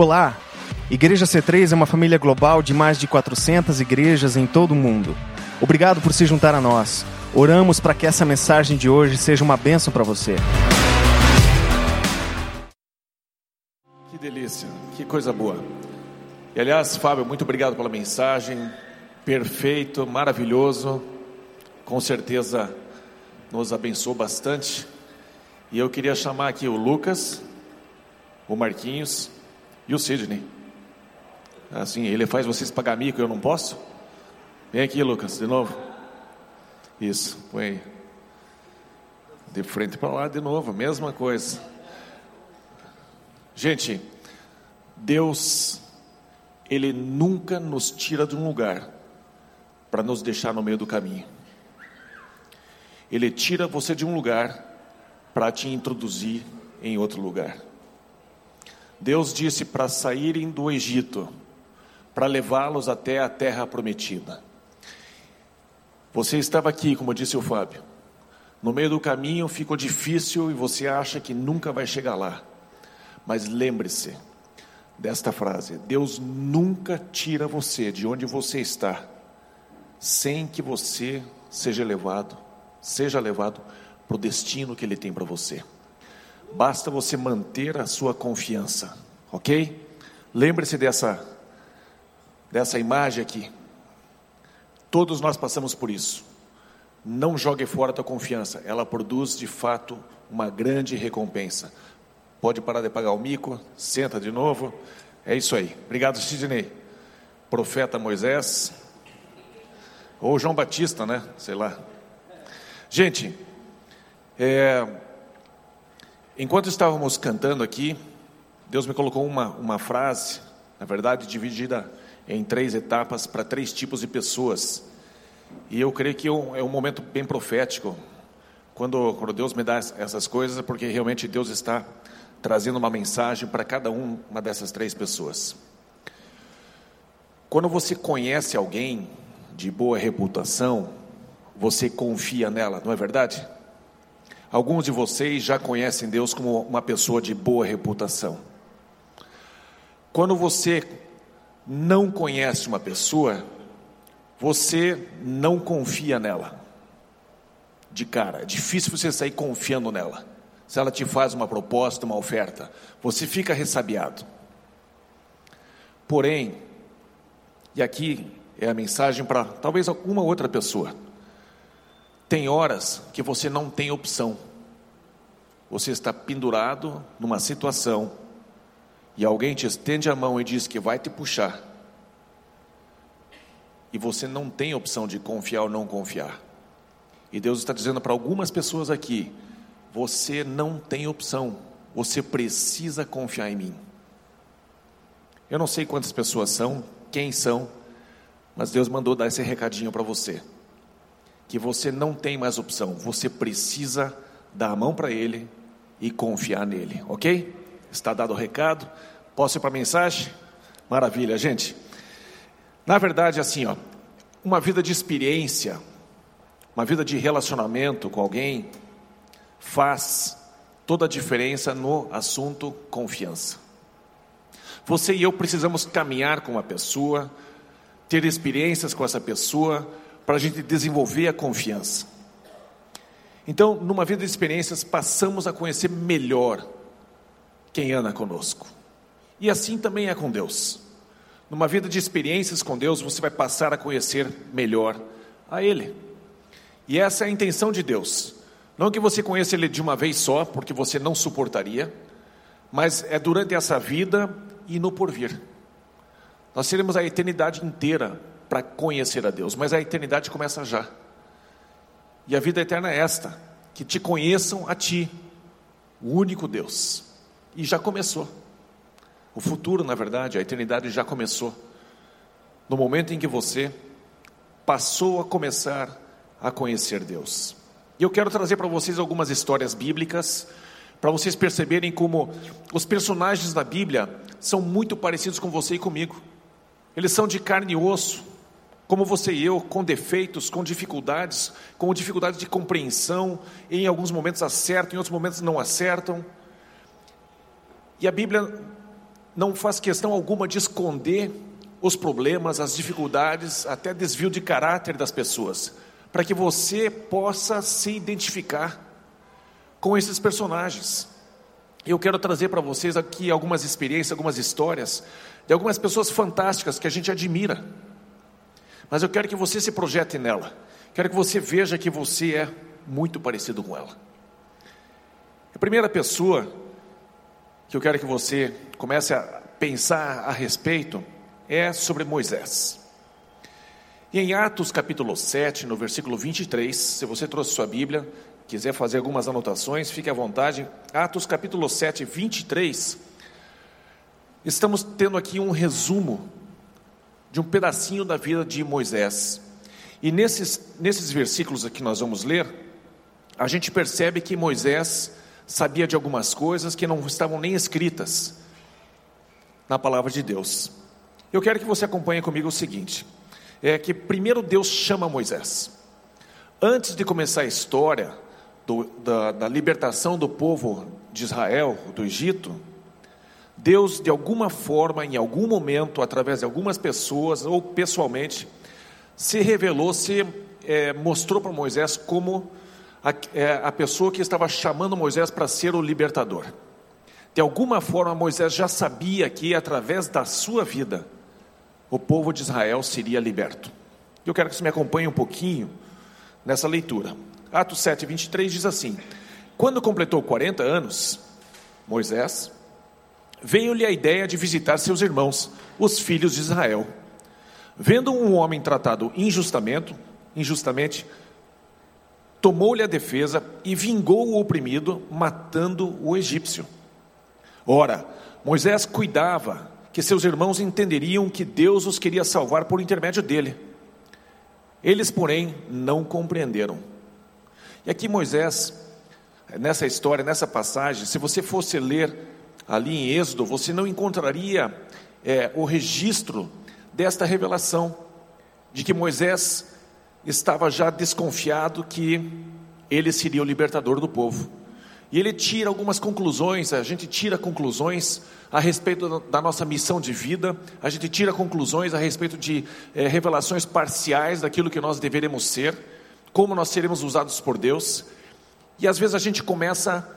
Olá! Igreja C3 é uma família global de mais de 400 igrejas em todo o mundo. Obrigado por se juntar a nós. Oramos para que essa mensagem de hoje seja uma bênção para você. Que delícia, que coisa boa. E aliás, Fábio, muito obrigado pela mensagem. Perfeito, maravilhoso. Com certeza nos abençoou bastante. E eu queria chamar aqui o Lucas, o Marquinhos e o Sidney. Assim, ele faz vocês pagar mico, eu não posso? Vem aqui, Lucas, de novo. Isso, põe aí. De frente para lá de novo, mesma coisa. Gente, Deus, Ele nunca nos tira de um lugar para nos deixar no meio do caminho. Ele tira você de um lugar para te introduzir em outro lugar. Deus disse para saírem do Egito, para levá-los até a terra prometida. Você estava aqui, como disse o Fábio. No meio do caminho ficou difícil e você acha que nunca vai chegar lá. Mas lembre-se desta frase: Deus nunca tira você de onde você está, sem que você seja levado, seja levado para o destino que Ele tem para você. Basta você manter a sua confiança, ok? Lembre-se dessa dessa imagem aqui. Todos nós passamos por isso. Não jogue fora a tua confiança, ela produz de fato uma grande recompensa. Pode parar de pagar o mico, senta de novo. É isso aí. Obrigado, Sidney. Profeta Moisés. Ou João Batista, né? Sei lá. Gente, é, enquanto estávamos cantando aqui, Deus me colocou uma, uma frase, na verdade, dividida em três etapas para três tipos de pessoas. E eu creio que é um, é momento bem profético. Quando, quando Deus me dá essas coisas, é porque realmente Deus está trazendo uma mensagem para cada um, uma dessas três pessoas. Quando você conhece alguém de boa reputação, você confia nela, não é verdade? Alguns de vocês já conhecem Deus como uma pessoa de boa reputação. Quando você não conhece uma pessoa, você não confia nela. De cara, é difícil você sair confiando nela. Se ela te faz uma proposta, uma oferta, você fica ressabiado. Porém, e aqui é a mensagem para talvez alguma outra pessoa. Tem horas que você não tem opção. Você está pendurado numa situação e alguém te estende a mão e diz que vai te puxar, e você não tem opção de confiar ou não confiar. E Deus está dizendo para algumas pessoas aqui: você não tem opção, você precisa confiar em mim. Eu não sei quantas pessoas são, quem são, mas Deus mandou dar esse recadinho para você: que você não tem mais opção, você precisa dar a mão para Ele e confiar nele, ok? Está dado o recado. Posso ir para a mensagem? Maravilha, gente. Na verdade, assim, ó, uma vida de experiência, uma vida de relacionamento com alguém, faz toda a diferença no assunto confiança. Você e eu precisamos caminhar com uma pessoa, ter experiências com essa pessoa, para a gente desenvolver a confiança. Então, numa vida de experiências, passamos a conhecer melhor quem anda conosco. E assim também é com Deus. Numa vida de experiências com Deus, você vai passar a conhecer melhor a Ele. E essa é a intenção de Deus. Não que você conheça Ele de uma vez só, porque você não suportaria, mas é durante essa vida e no porvir. Nós teremos a eternidade inteira para conhecer a Deus, mas a eternidade começa já. E a vida eterna é esta: que te conheçam a Ti, o único Deus. E já começou. O futuro, na verdade, a eternidade já começou. No momento em que você passou a começar a conhecer Deus. E eu quero trazer para vocês algumas histórias bíblicas, para vocês perceberem como os personagens da Bíblia são muito parecidos com você e comigo. Eles são de carne e osso, como você e eu, com defeitos, com dificuldades, com dificuldade de compreensão, em alguns momentos acertam, em outros momentos não acertam. E a Bíblia não faz questão alguma de esconder os problemas, as dificuldades, até desvio de caráter das pessoas, para que você possa se identificar com esses personagens. Eu quero trazer para vocês aqui algumas experiências, algumas histórias de algumas pessoas fantásticas que a gente admira. Mas eu quero que você se projete nela. Quero que você veja que você é muito parecido com ela. A primeira pessoa que eu quero que você comece a pensar a respeito é sobre Moisés. E em Atos capítulo 7, no versículo 23, se você trouxe sua Bíblia, quiser fazer algumas anotações, fique à vontade. Atos capítulo 7, 23. Estamos tendo aqui um resumo de um pedacinho da vida de Moisés. E nesses, nesses versículos aqui nós vamos ler, a gente percebe que Moisés sabia de algumas coisas que não estavam nem escritas na palavra de Deus. Eu quero que você acompanhe comigo o seguinte: é que primeiro Deus chama Moisés. Antes de começar a história do, da, da libertação do povo de Israel do Egito, Deus, de alguma forma, em algum momento, através de algumas pessoas ou pessoalmente, se revelou, se é, mostrou para Moisés como a, é, a pessoa que estava chamando Moisés para ser o libertador. De alguma forma, Moisés já sabia que, através da sua vida, o povo de Israel seria liberto. Eu quero que você me acompanhe um pouquinho nessa leitura. Atos 7, 23 diz assim: Quando completou 40 anos, Moisés veio-lhe a ideia de visitar seus irmãos, os filhos de Israel. Vendo um homem tratado injustamente, injustamente, tomou-lhe a defesa e vingou o oprimido, matando o egípcio. Ora, Moisés cuidava que seus irmãos entenderiam que Deus os queria salvar por intermédio dele. Eles, porém, não compreenderam. E aqui Moisés, nessa história, nessa passagem, se você fosse ler ali em Êxodo, você não encontraria é, o registro desta revelação, de que Moisés estava já desconfiado que ele seria o libertador do povo. E ele tira algumas conclusões, a gente tira conclusões a respeito da nossa missão de vida, a gente tira conclusões a respeito de é, revelações parciais daquilo que nós deveremos ser, como nós seremos usados por Deus, e às vezes a gente começa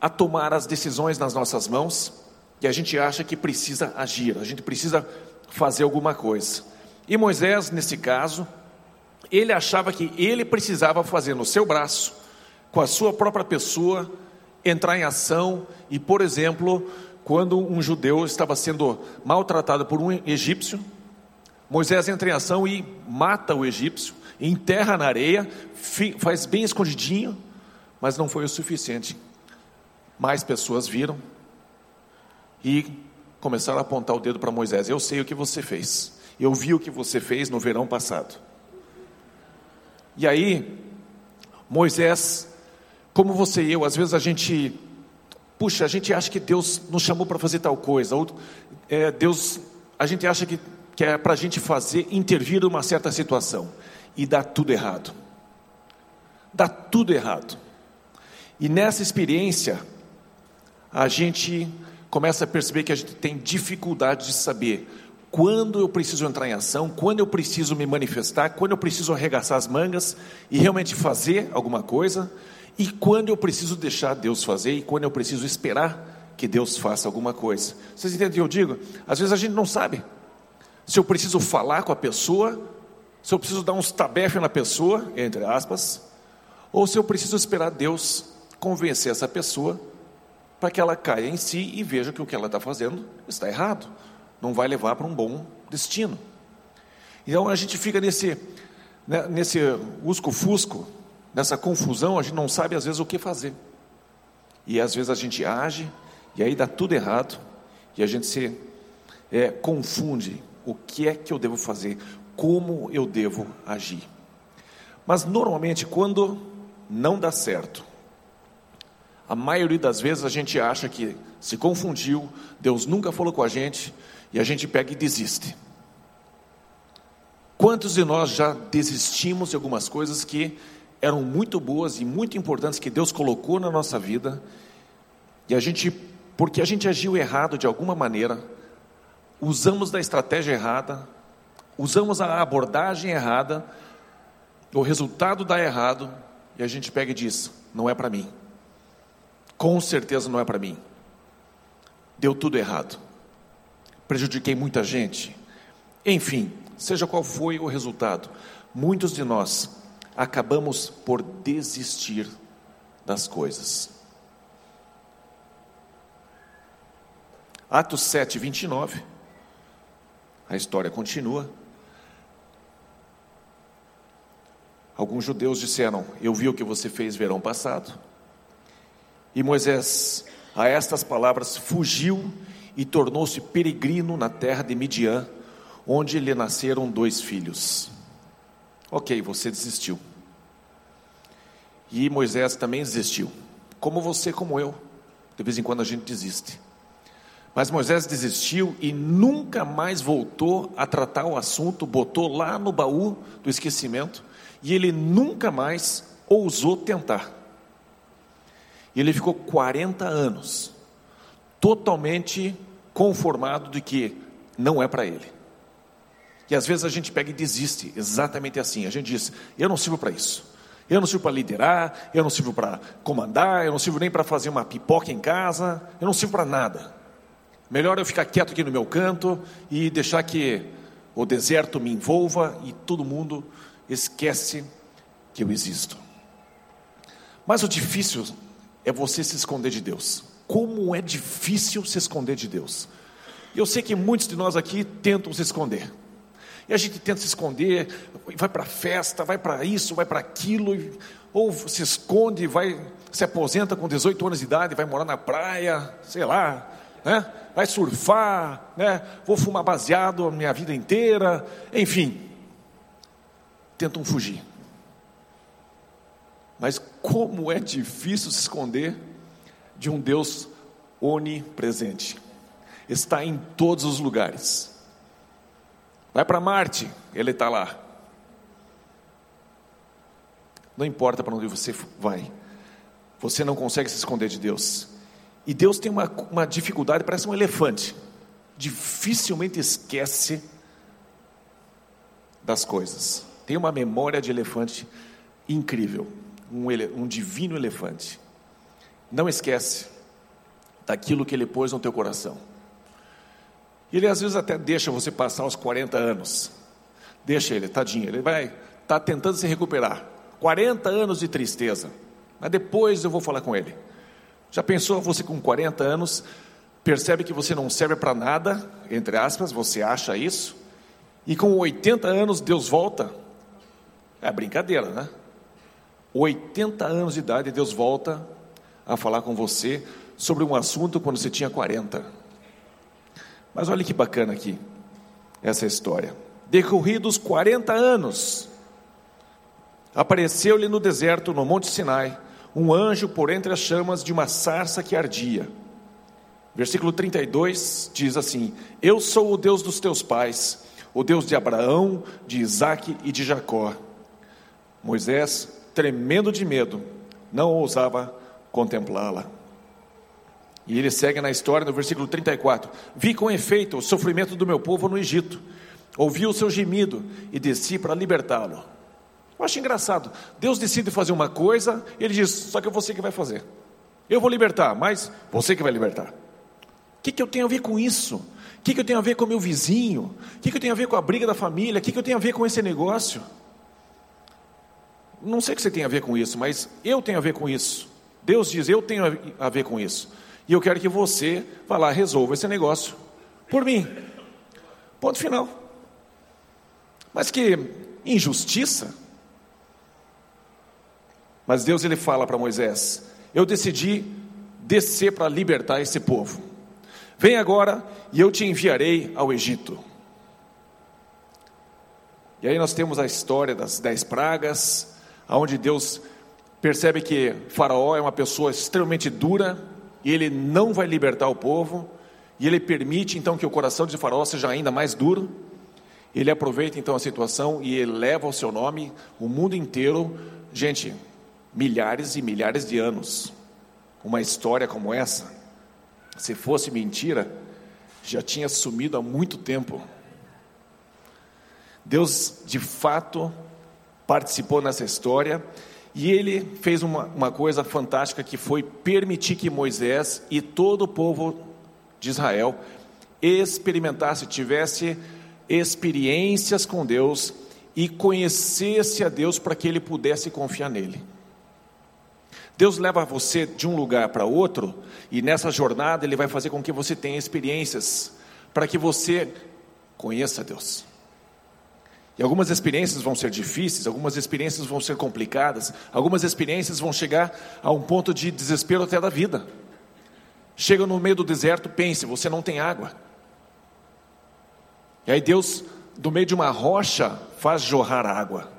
a tomar as decisões nas nossas mãos e a gente acha que precisa agir, a gente precisa fazer alguma coisa. E Moisés, nesse caso, ele achava que ele precisava fazer no seu braço, com a sua própria pessoa, entrar em ação e, por exemplo, quando um judeu estava sendo maltratado por um egípcio, Moisés entra em ação e mata o egípcio, enterra na areia, faz bem escondidinho, mas não foi o suficiente mais pessoas viram e começaram a apontar o dedo para Moisés. Eu sei o que você fez. Eu vi o que você fez no verão passado. E aí, Moisés, como você e eu, às vezes a gente, puxa, a gente acha que Deus nos chamou para fazer tal coisa, ou é, Deus, a gente acha que, que é para a gente fazer, intervir numa certa situação, e dá tudo errado. Dá tudo errado. E nessa experiência, a gente começa a perceber que a gente tem dificuldade de saber quando eu preciso entrar em ação, quando eu preciso me manifestar, quando eu preciso arregaçar as mangas e realmente fazer alguma coisa, e quando eu preciso deixar Deus fazer e quando eu preciso esperar que Deus faça alguma coisa. Vocês entendem o que eu digo? Às vezes a gente não sabe se eu preciso falar com a pessoa, se eu preciso dar uns tabefes na pessoa, entre aspas, ou se eu preciso esperar Deus convencer essa pessoa para que ela caia em si e veja que o que ela está fazendo está errado, não vai levar para um bom destino. Então a gente fica nesse, né, nesse usco-fusco, nessa confusão, a gente não sabe às vezes o que fazer. E às vezes a gente age e aí dá tudo errado e a gente se é, confunde o que é que eu devo fazer, como eu devo agir. Mas normalmente quando não dá certo, a maioria das vezes a gente acha que se confundiu, Deus nunca falou com a gente e a gente pega e desiste. Quantos de nós já desistimos de algumas coisas que eram muito boas e muito importantes que Deus colocou na nossa vida e a gente porque a gente agiu errado de alguma maneira, usamos da estratégia errada, usamos a abordagem errada, o resultado dá errado, e a gente pega e diz: não é para mim. Com certeza não é para mim. Deu tudo errado. Prejudiquei muita gente. Enfim, seja qual foi o resultado, muitos de nós acabamos por desistir das coisas. Atos 7, 29. A história continua. Alguns judeus disseram: Eu vi o que você fez verão passado. E Moisés, a estas palavras, fugiu e tornou-se peregrino na terra de Midian, onde lhe nasceram dois filhos. Ok, você desistiu. E Moisés também desistiu. Como você, como eu. De vez em quando a gente desiste. Mas Moisés desistiu e nunca mais voltou a tratar o assunto, botou lá no baú do esquecimento e ele nunca mais ousou tentar. E ele ficou 40 anos totalmente conformado de que não é para ele. E às vezes a gente pega e desiste, exatamente assim. A gente diz: eu não sirvo para isso. Eu não sirvo para liderar, eu não sirvo para comandar, eu não sirvo nem para fazer uma pipoca em casa, eu não sirvo para nada. Melhor eu ficar quieto aqui no meu canto e deixar que o deserto me envolva e todo mundo esquece que eu existo. Mas o difícil é você se esconder de Deus. Como é difícil se esconder de Deus. Eu sei que muitos de nós aqui tentam se esconder. E a gente tenta se esconder, vai para festa, vai para isso, vai para aquilo, ou se esconde, vai se aposenta com 18 anos de idade, vai morar na praia, sei lá, né? vai surfar, né? vou fumar baseado a minha vida inteira, enfim, tentam fugir. Mas como é difícil se esconder de um Deus onipresente, está em todos os lugares. Vai para Marte, ele está lá. Não importa para onde você vai, você não consegue se esconder de Deus. E Deus tem uma, uma dificuldade, parece um elefante, dificilmente esquece das coisas. Tem uma memória de elefante incrível, um, ele, um divino elefante. Não esquece daquilo que ele pôs no teu coração. Ele às vezes até deixa você passar os 40 anos. Deixa ele, tadinho, ele vai tá tentando se recuperar. 40 anos de tristeza. Mas depois eu vou falar com ele. Já pensou você com 40 anos, percebe que você não serve para nada, entre aspas, você acha isso, e com 80 anos Deus volta? É brincadeira, né? 80 anos de idade Deus volta a falar com você sobre um assunto quando você tinha 40. Mas olha que bacana aqui, essa história. Decorridos 40 anos, apareceu-lhe no deserto, no Monte Sinai, um anjo por entre as chamas de uma sarça que ardia. Versículo 32 diz assim: Eu sou o Deus dos teus pais, o Deus de Abraão, de Isaque e de Jacó. Moisés, tremendo de medo, não ousava contemplá-la. E ele segue na história no versículo 34: Vi com efeito o sofrimento do meu povo no Egito, ouvi o seu gemido e desci para libertá-lo. Eu acho engraçado. Deus decide fazer uma coisa, ele diz: Só que é você que vai fazer. Eu vou libertar, mas você que vai libertar. O que, que eu tenho a ver com isso? O que, que eu tenho a ver com o meu vizinho? O que, que eu tenho a ver com a briga da família? O que, que eu tenho a ver com esse negócio? Não sei o que você tem a ver com isso, mas eu tenho a ver com isso. Deus diz: Eu tenho a ver com isso. E eu quero que você vá lá, resolva esse negócio por mim. Ponto final. Mas que injustiça. Mas Deus ele fala para Moisés: Eu decidi descer para libertar esse povo. Vem agora e eu te enviarei ao Egito. E aí nós temos a história das dez pragas, aonde Deus percebe que Faraó é uma pessoa extremamente dura e ele não vai libertar o povo, e ele permite então que o coração de Faraó seja ainda mais duro. Ele aproveita então a situação e eleva o seu nome, o mundo inteiro. Gente, milhares e milhares de anos. Uma história como essa Se fosse mentira, já tinha sumido há muito tempo. Deus, de fato, participou nessa história e ele fez uma, uma coisa fantástica que foi permitir que Moisés e todo o povo de Israel experimentasse, tivesse experiências com Deus e conhecesse a Deus para que ele pudesse confiar nele. Deus leva você de um lugar para outro e nessa jornada ele vai fazer com que você tenha experiências para que você conheça Deus. E algumas experiências vão ser difíceis, algumas experiências vão ser complicadas, algumas experiências vão chegar a um ponto de desespero até da vida. Chega no meio do deserto, pense, você não tem água. E aí Deus, do meio de uma rocha, faz jorrar água.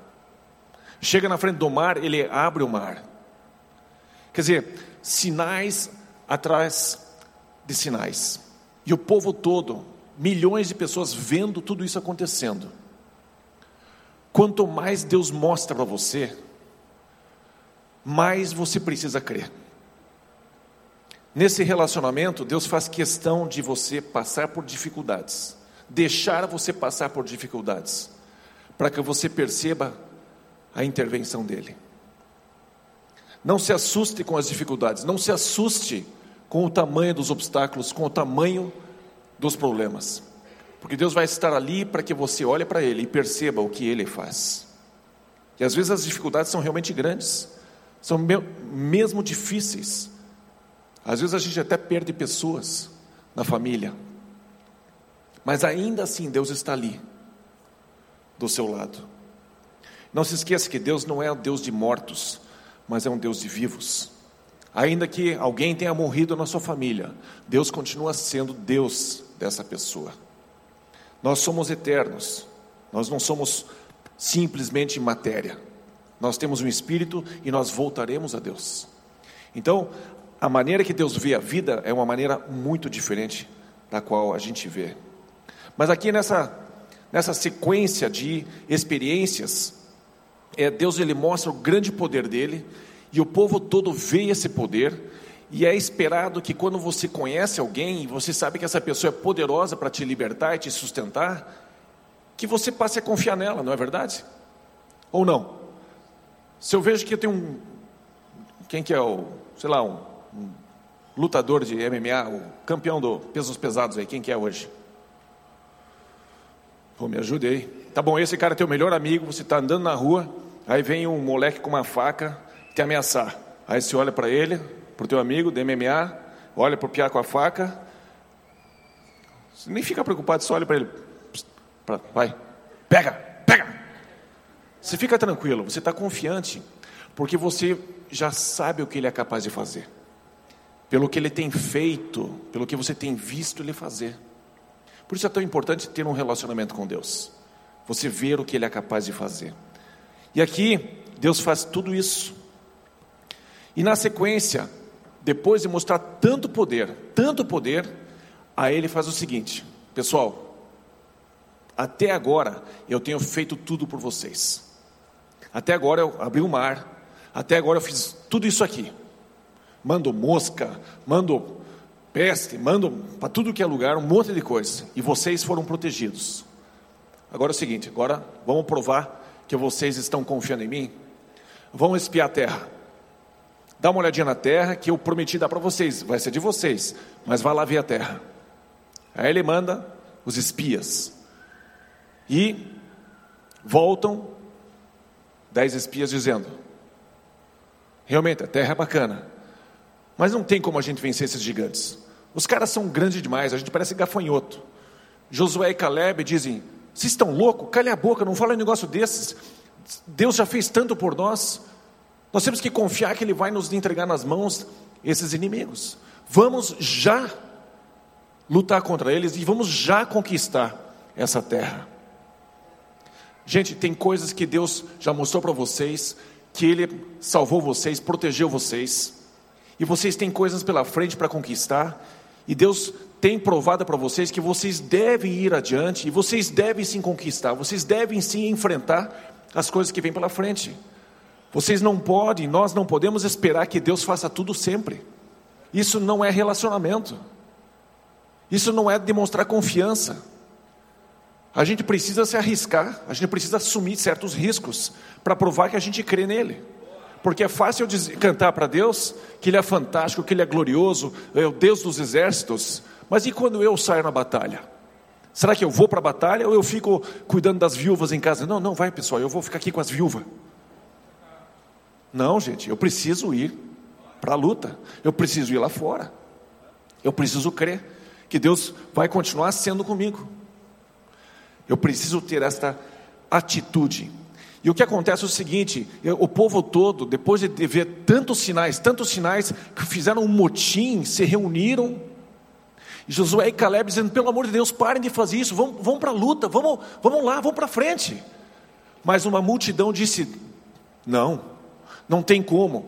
Chega na frente do mar, ele abre o mar. Quer dizer, sinais atrás de sinais. E o povo todo, milhões de pessoas vendo tudo isso acontecendo. Quanto mais Deus mostra para você, mais você precisa crer. Nesse relacionamento, Deus faz questão de você passar por dificuldades, deixar você passar por dificuldades, para que você perceba a intervenção dEle. Não se assuste com as dificuldades, não se assuste com o tamanho dos obstáculos, com o tamanho dos problemas. Porque Deus vai estar ali para que você olhe para Ele e perceba o que Ele faz. E às vezes as dificuldades são realmente grandes, são mesmo difíceis. Às vezes a gente até perde pessoas na família, mas ainda assim Deus está ali, do seu lado. Não se esqueça que Deus não é o Deus de mortos, mas é um Deus de vivos. Ainda que alguém tenha morrido na sua família, Deus continua sendo Deus dessa pessoa. Nós somos eternos, nós não somos simplesmente matéria. Nós temos um espírito e nós voltaremos a Deus. Então, a maneira que Deus vê a vida é uma maneira muito diferente da qual a gente vê. Mas aqui nessa, nessa sequência de experiências, é, Deus ele mostra o grande poder dele e o povo todo vê esse poder e é esperado que quando você conhece alguém você sabe que essa pessoa é poderosa para te libertar e te sustentar, que você passe a confiar nela, não é verdade? Ou não? Se eu vejo que tem um. Quem que é o. Sei lá, um, um lutador de MMA, o campeão do pesos pesados aí, quem que é hoje? Pô, me ajude aí. Tá bom, esse cara é teu melhor amigo, você está andando na rua, aí vem um moleque com uma faca te ameaçar. Aí você olha para ele, para o teu amigo do MMA, olha para o piá com a faca, você nem fica preocupado, só olha para ele, pra, vai, pega, pega. Você fica tranquilo, você está confiante, porque você já sabe o que ele é capaz de fazer, pelo que ele tem feito, pelo que você tem visto ele fazer. Por isso é tão importante ter um relacionamento com Deus, você ver o que ele é capaz de fazer. E aqui, Deus faz tudo isso. E na sequência, depois de mostrar tanto poder, tanto poder, aí ele faz o seguinte: pessoal, até agora eu tenho feito tudo por vocês. Até agora eu abri o mar, até agora eu fiz tudo isso aqui. Mando mosca, mando peste, mando para tudo que é lugar, um monte de coisa. E vocês foram protegidos. Agora é o seguinte, agora vamos provar que vocês estão confiando em mim. Vamos espiar a terra. Dá uma olhadinha na terra que eu prometi dar para vocês, vai ser de vocês, mas vá lá ver a terra. Aí ele manda os espias. E voltam dez espias dizendo: Realmente, a terra é bacana, mas não tem como a gente vencer esses gigantes. Os caras são grandes demais, a gente parece gafanhoto. Josué e Caleb dizem: Vocês estão loucos? Cale a boca, não fala um negócio desses. Deus já fez tanto por nós. Nós temos que confiar que Ele vai nos entregar nas mãos esses inimigos. Vamos já lutar contra eles e vamos já conquistar essa terra. Gente, tem coisas que Deus já mostrou para vocês, que Ele salvou vocês, protegeu vocês, e vocês têm coisas pela frente para conquistar, e Deus tem provado para vocês que vocês devem ir adiante, e vocês devem sim conquistar, vocês devem sim enfrentar as coisas que vêm pela frente. Vocês não podem, nós não podemos esperar que Deus faça tudo sempre. Isso não é relacionamento. Isso não é demonstrar confiança. A gente precisa se arriscar, a gente precisa assumir certos riscos para provar que a gente crê nele. Porque é fácil dizer, cantar para Deus que Ele é fantástico, que Ele é glorioso, é o Deus dos exércitos. Mas e quando eu saio na batalha? Será que eu vou para a batalha ou eu fico cuidando das viúvas em casa? Não, não, vai pessoal, eu vou ficar aqui com as viúvas. Não, gente, eu preciso ir para a luta, eu preciso ir lá fora, eu preciso crer que Deus vai continuar sendo comigo. Eu preciso ter esta atitude. E o que acontece é o seguinte: o povo todo, depois de ver tantos sinais, tantos sinais, que fizeram um motim, se reuniram. E Josué e Caleb dizendo: pelo amor de Deus, parem de fazer isso, vamos, vamos para a luta, vamos, vamos lá, vamos para frente. Mas uma multidão disse: não, não tem como.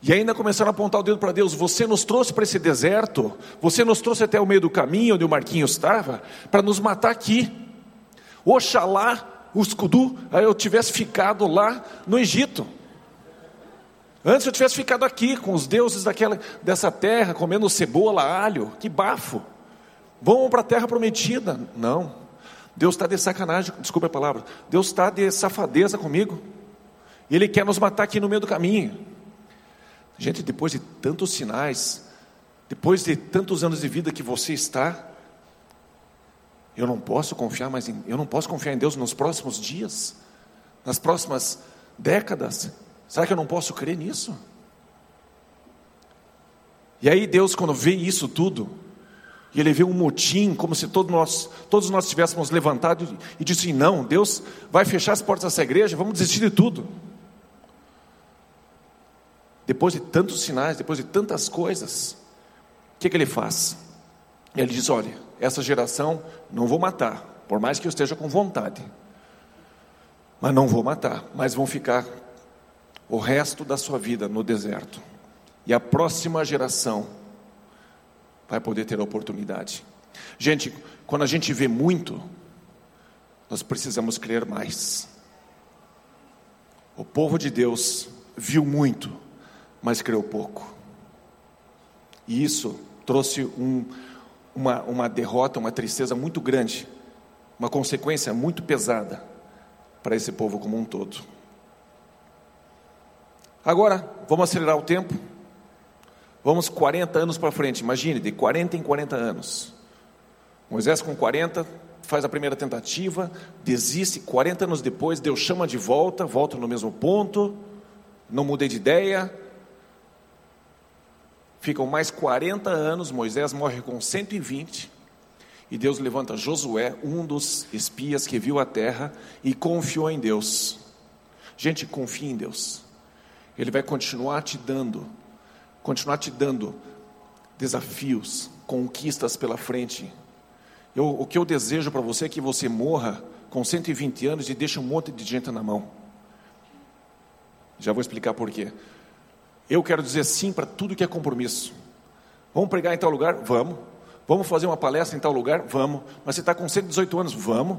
E ainda começaram a apontar o dedo para Deus: você nos trouxe para esse deserto, você nos trouxe até o meio do caminho onde o Marquinhos estava, para nos matar aqui. Oxalá o escudu, eu tivesse ficado lá no Egito. Antes eu tivesse ficado aqui com os deuses daquela, dessa terra, comendo cebola, alho, que bafo. Vamos para a terra prometida. Não. Deus está de sacanagem, desculpa a palavra. Deus está de safadeza comigo. Ele quer nos matar aqui no meio do caminho. Gente, depois de tantos sinais, depois de tantos anos de vida que você está, eu não posso confiar mais em, eu não posso confiar em Deus nos próximos dias, nas próximas décadas. Será que eu não posso crer nisso? E aí Deus, quando vê isso tudo, e ele vê um motim, como se todos nós, todos nós tivéssemos levantado e disse: não, Deus vai fechar as portas dessa igreja, vamos desistir de tudo. Depois de tantos sinais, depois de tantas coisas, o que, que ele faz? Ele diz: olha, essa geração não vou matar, por mais que eu esteja com vontade. Mas não vou matar, mas vão ficar o resto da sua vida no deserto. E a próxima geração vai poder ter a oportunidade. Gente, quando a gente vê muito, nós precisamos crer mais. O povo de Deus viu muito, mas creu pouco. E isso trouxe um, uma, uma derrota, uma tristeza muito grande, uma consequência muito pesada para esse povo como um todo. Agora, vamos acelerar o tempo. Vamos 40 anos para frente, imagine, de 40 em 40 anos. Moisés com 40 faz a primeira tentativa, desiste, 40 anos depois, Deus chama de volta, volta no mesmo ponto, não mudei de ideia, Ficam mais 40 anos, Moisés morre com 120, e Deus levanta Josué, um dos espias que viu a terra e confiou em Deus. Gente, confie em Deus. Ele vai continuar te dando, continuar te dando desafios, conquistas pela frente. Eu, o que eu desejo para você é que você morra com 120 anos e deixe um monte de gente na mão. Já vou explicar por quê. Eu quero dizer sim para tudo que é compromisso. Vamos pregar em tal lugar? Vamos. Vamos fazer uma palestra em tal lugar? Vamos. Mas você está com 118 anos? Vamos.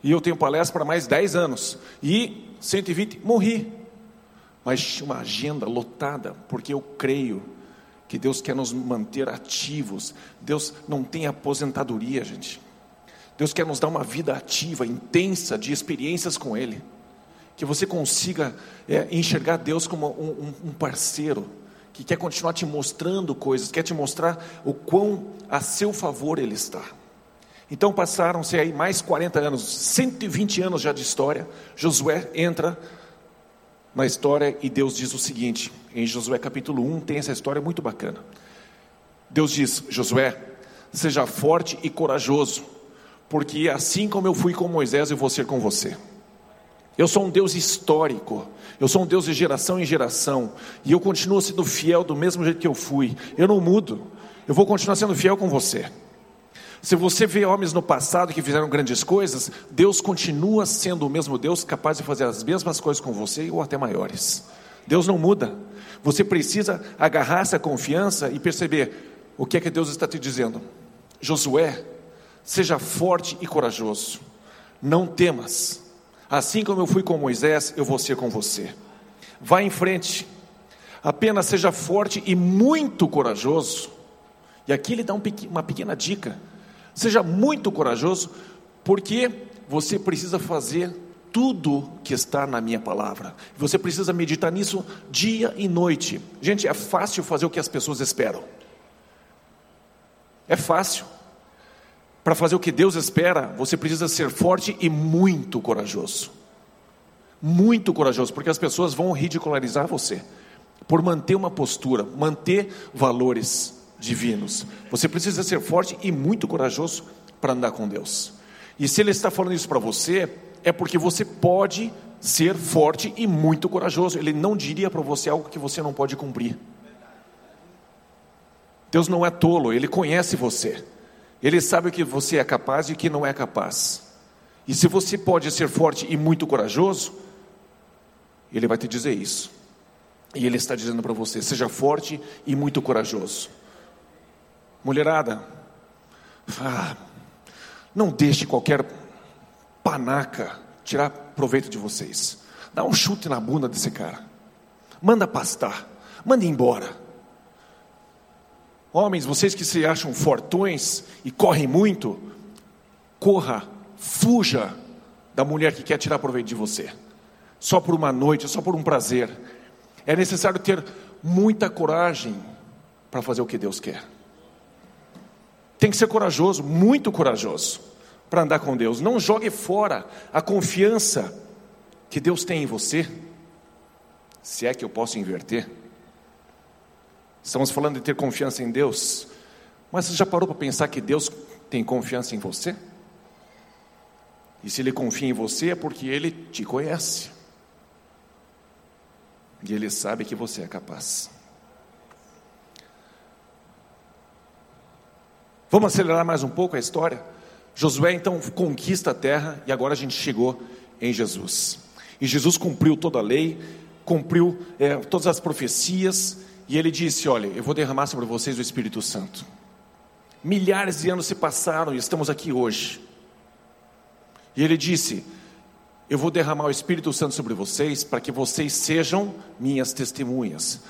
E eu tenho palestra para mais 10 anos. E 120, morri. Mas uma agenda lotada, porque eu creio que Deus quer nos manter ativos. Deus não tem aposentadoria, gente. Deus quer nos dar uma vida ativa, intensa, de experiências com Ele que você consiga é, enxergar Deus como um, um, parceiro que quer continuar te mostrando coisas, quer te mostrar o quão a seu favor Ele está. Então passaram-se aí mais 40 anos, 120 anos já de história. Josué entra na história e Deus diz o seguinte: em Josué capítulo 1 tem essa história muito bacana. Deus diz: Josué, seja forte e corajoso, porque assim como eu fui com Moisés, eu vou ser com você. Eu sou um Deus histórico. Eu sou um Deus de geração em geração. E eu continuo sendo fiel do mesmo jeito que eu fui. Eu não mudo. Eu vou continuar sendo fiel com você. Se você vê homens no passado que fizeram grandes coisas, Deus continua sendo o mesmo Deus capaz de fazer as mesmas coisas com você ou até maiores. Deus não muda. Você precisa agarrar essa confiança e perceber o que é que Deus está te dizendo. Josué, seja forte e corajoso. Não temas Assim como eu fui com Moisés, eu vou ser com você. Vá em frente, apenas seja forte e muito corajoso, E aqui ele dá um, uma pequena dica. Seja muito corajoso, porque você precisa fazer tudo que está na minha palavra. Você precisa meditar nisso dia e noite. Gente, é fácil fazer o que as pessoas esperam. É fácil. Para fazer o que Deus espera, você precisa ser forte e muito corajoso. Muito corajoso, porque as pessoas vão ridicularizar você por manter uma postura, manter valores divinos. Você precisa ser forte e muito corajoso para andar com Deus. E se Ele está falando isso para você, é porque você pode ser forte e muito corajoso. Ele não diria para você algo que você não pode cumprir. Deus não é tolo, Ele conhece você. Ele sabe o que você é capaz e o que não é capaz. E se você pode ser forte e muito corajoso, Ele vai te dizer isso. E Ele está dizendo para você: seja forte e muito corajoso. Mulherada, ah, não deixe qualquer panaca tirar proveito de vocês. Dá um chute na bunda desse cara. Manda pastar. Manda embora. Homens, vocês que se acham fortões e correm muito, corra, fuja da mulher que quer tirar proveito de você. Só por uma noite, só por um prazer. É necessário ter muita coragem para fazer o que Deus quer. Tem que ser corajoso, muito corajoso para andar com Deus. Não jogue fora a confiança que Deus tem em você. Se é que eu posso inverter. Estamos falando de ter confiança em Deus, mas você já parou para pensar que Deus tem confiança em você? E se Ele confia em você é porque Ele te conhece. E Ele sabe que você é capaz. Vamos acelerar mais um pouco a história? Josué então conquista a terra e agora a gente chegou em Jesus. E Jesus cumpriu toda a lei, cumpriu é, todas as profecias, e ele disse: Olha, eu vou derramar sobre vocês o Espírito Santo. Milhares de anos se passaram e estamos aqui hoje. E ele disse: Eu vou derramar o Espírito Santo sobre vocês para que vocês sejam minhas testemunhas.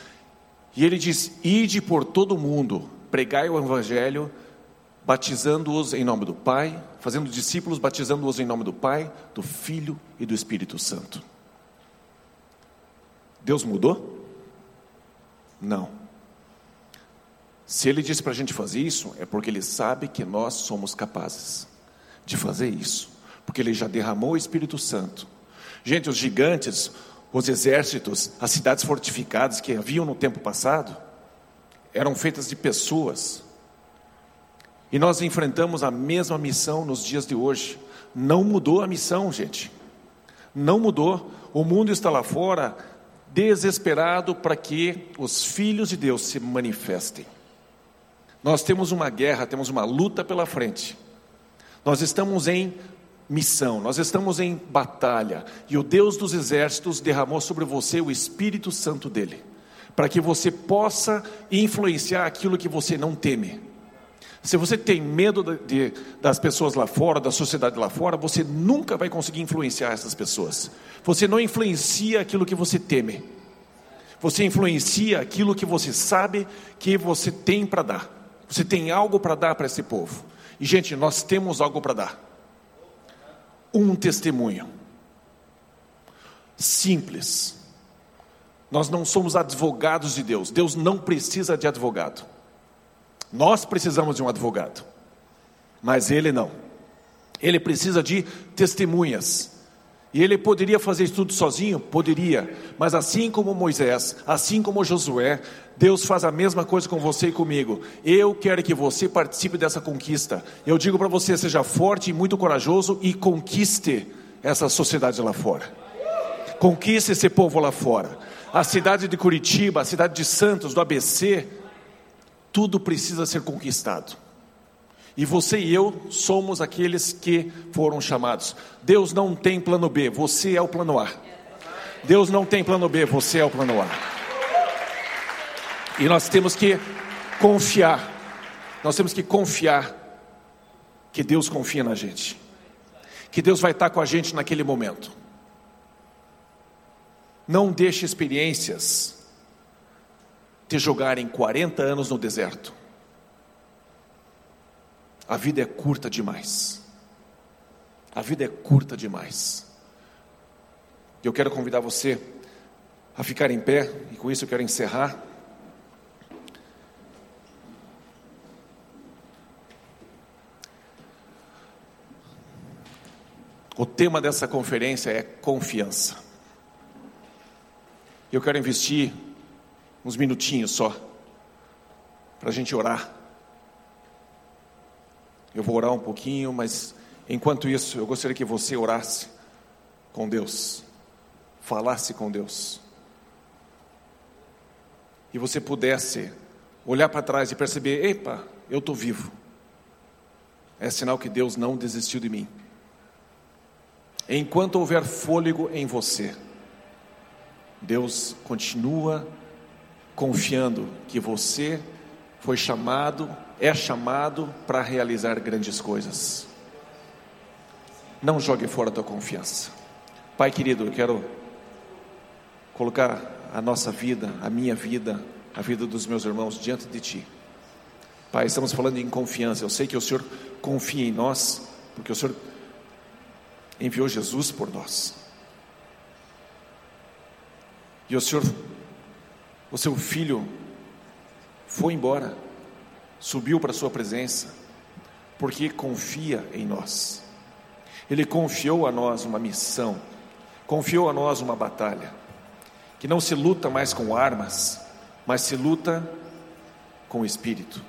E ele diz: Ide por todo o mundo, pregai o Evangelho batizando-os em nome do Pai, fazendo discípulos, batizando-os em nome do Pai, do Filho e do Espírito Santo. Deus mudou? Não. Se Ele disse para a gente fazer isso, é porque Ele sabe que nós somos capazes de fazer isso, porque Ele já derramou o Espírito Santo. Gente, os gigantes, os exércitos, as cidades fortificadas que haviam no tempo passado, eram feitas de pessoas e nós enfrentamos a mesma missão nos dias de hoje. Não mudou a missão, gente. Não mudou. O mundo está lá fora desesperado para que os filhos de Deus se manifestem. Nós temos uma guerra, temos uma luta pela frente. Nós estamos em missão, nós estamos em batalha, e o Deus dos exércitos derramou sobre você o Espírito Santo dele, para que você possa influenciar aquilo que você não teme. Se você tem medo de, de, das pessoas lá fora, da sociedade lá fora, você nunca vai conseguir influenciar essas pessoas. Você não influencia aquilo que você teme. Você influencia aquilo que você sabe que você tem para dar. Você tem algo para dar para esse povo. E, gente, nós temos algo para dar. Um testemunho. Simples. Nós não somos advogados de Deus. Deus não precisa de advogado. Nós precisamos de um advogado, mas ele não. Ele precisa de testemunhas. E ele poderia fazer isso tudo sozinho? Poderia. Mas assim como Moisés, assim como Josué, Deus faz a mesma coisa com você e comigo. Eu quero que você participe dessa conquista. Eu digo para você: seja forte e muito corajoso e conquiste essa sociedade lá fora. Conquiste esse povo lá fora. A cidade de Curitiba, a cidade de Santos, do ABC, tudo precisa ser conquistado. E você e eu somos aqueles que foram chamados. Deus não tem plano B, você é o plano A. Deus não tem plano B, você é o plano A. E nós temos que confiar. Nós temos que confiar que Deus confia na gente. Que Deus vai estar com a gente naquele momento. Não deixe experiências te jogarem 40 anos no deserto. A vida é curta demais. A vida é curta demais. Eu quero convidar você a ficar em pé, e com isso eu quero encerrar. O tema dessa conferência é confiança. Eu quero investir uns minutinhos só para a gente orar. Eu vou orar um pouquinho, mas enquanto isso, eu gostaria que você orasse com Deus, falasse com Deus, e você pudesse olhar para trás e perceber: epa, eu estou vivo. É sinal que Deus não desistiu de mim. Enquanto houver fôlego em você, Deus continua confiando que você foi chamado, é chamado para realizar grandes coisas. Não jogue fora a tua confiança. Pai querido, eu quero colocar a nossa vida, a minha vida, a vida dos meus irmãos diante de Ti. Pai, estamos falando em confiança. Eu sei que o Senhor confia em nós, porque o Senhor enviou Jesus por nós. E o Senhor, o seu filho, foi embora, subiu para a sua presença, porque confia em nós. Ele confiou a nós uma missão, confiou a nós uma batalha, que não se luta mais com armas, mas se luta com o Espírito,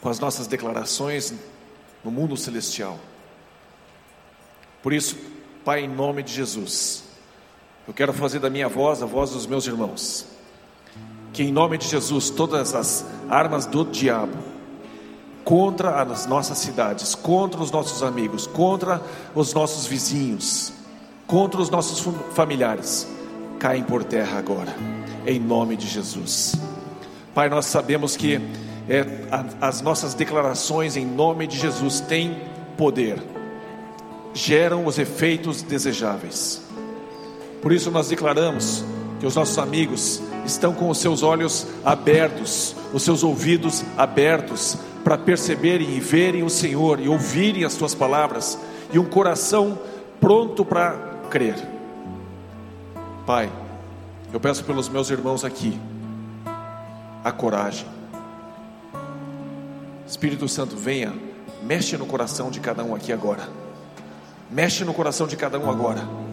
com as nossas declarações no mundo celestial. Por isso, Pai, em nome de Jesus, eu quero fazer da minha voz a voz dos meus irmãos. Que em nome de Jesus, todas as armas do diabo contra as nossas cidades, contra os nossos amigos, contra os nossos vizinhos, contra os nossos familiares, caem por terra agora, em nome de Jesus. Pai, nós sabemos que é, as nossas declarações em nome de Jesus têm poder geram os efeitos desejáveis. Por isso nós declaramos que os nossos amigos estão com os seus olhos abertos, os seus ouvidos abertos para perceberem e verem o Senhor e ouvirem as tuas palavras e um coração pronto para crer. Pai, eu peço pelos meus irmãos aqui a coragem. Espírito Santo, venha, mexe no coração de cada um aqui agora. Mexe no coração de cada um agora.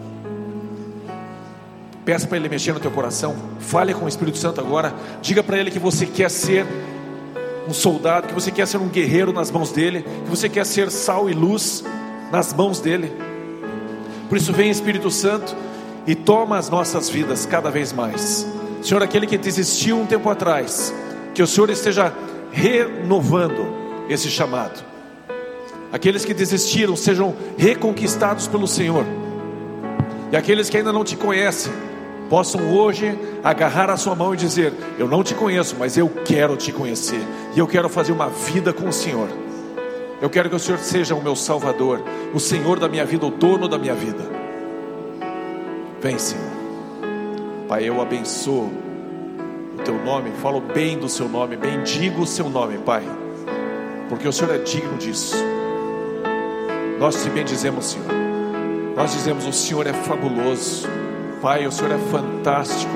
Peça para Ele mexer no teu coração. Fale com o Espírito Santo agora. Diga para Ele que você quer ser um soldado, que você quer ser um guerreiro nas mãos dele, que você quer ser sal e luz nas mãos dele. Por isso, vem Espírito Santo e toma as nossas vidas cada vez mais. Senhor, aquele que desistiu um tempo atrás, que o Senhor esteja renovando esse chamado aqueles que desistiram sejam reconquistados pelo Senhor, e aqueles que ainda não te conhecem, possam hoje agarrar a sua mão e dizer: Eu não te conheço, mas eu quero te conhecer, e eu quero fazer uma vida com o Senhor. Eu quero que o Senhor seja o meu Salvador, o Senhor da minha vida, o dono da minha vida. Vem, Senhor. Pai, eu abençoo o teu nome, falo bem do seu nome, bendigo o seu nome, Pai, porque o Senhor é digno disso. Nós te bendizemos, Senhor. Nós dizemos: o Senhor é fabuloso. Pai, o Senhor é fantástico.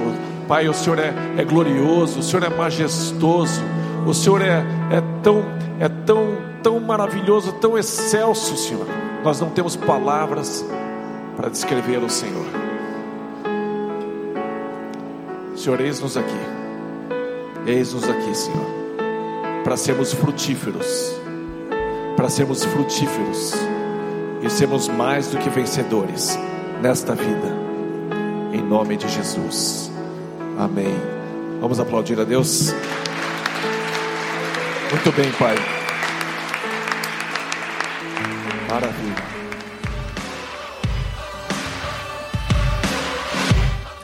Pai, o Senhor é, é glorioso. O Senhor é majestoso. O Senhor é, é tão, é tão, tão maravilhoso, tão excelso, Senhor. Nós não temos palavras para descrever o Senhor. Senhor, eis-nos aqui. Eis-nos aqui, Senhor. Para sermos frutíferos. Para sermos frutíferos e sermos mais do que vencedores nesta vida, em nome de Jesus. Amém. Vamos aplaudir a Deus. Muito bem, Pai. Maravilha.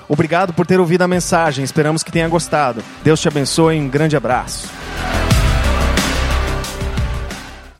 Obrigado por ter ouvido a mensagem. Esperamos que tenha gostado. Deus te abençoe. Um grande abraço.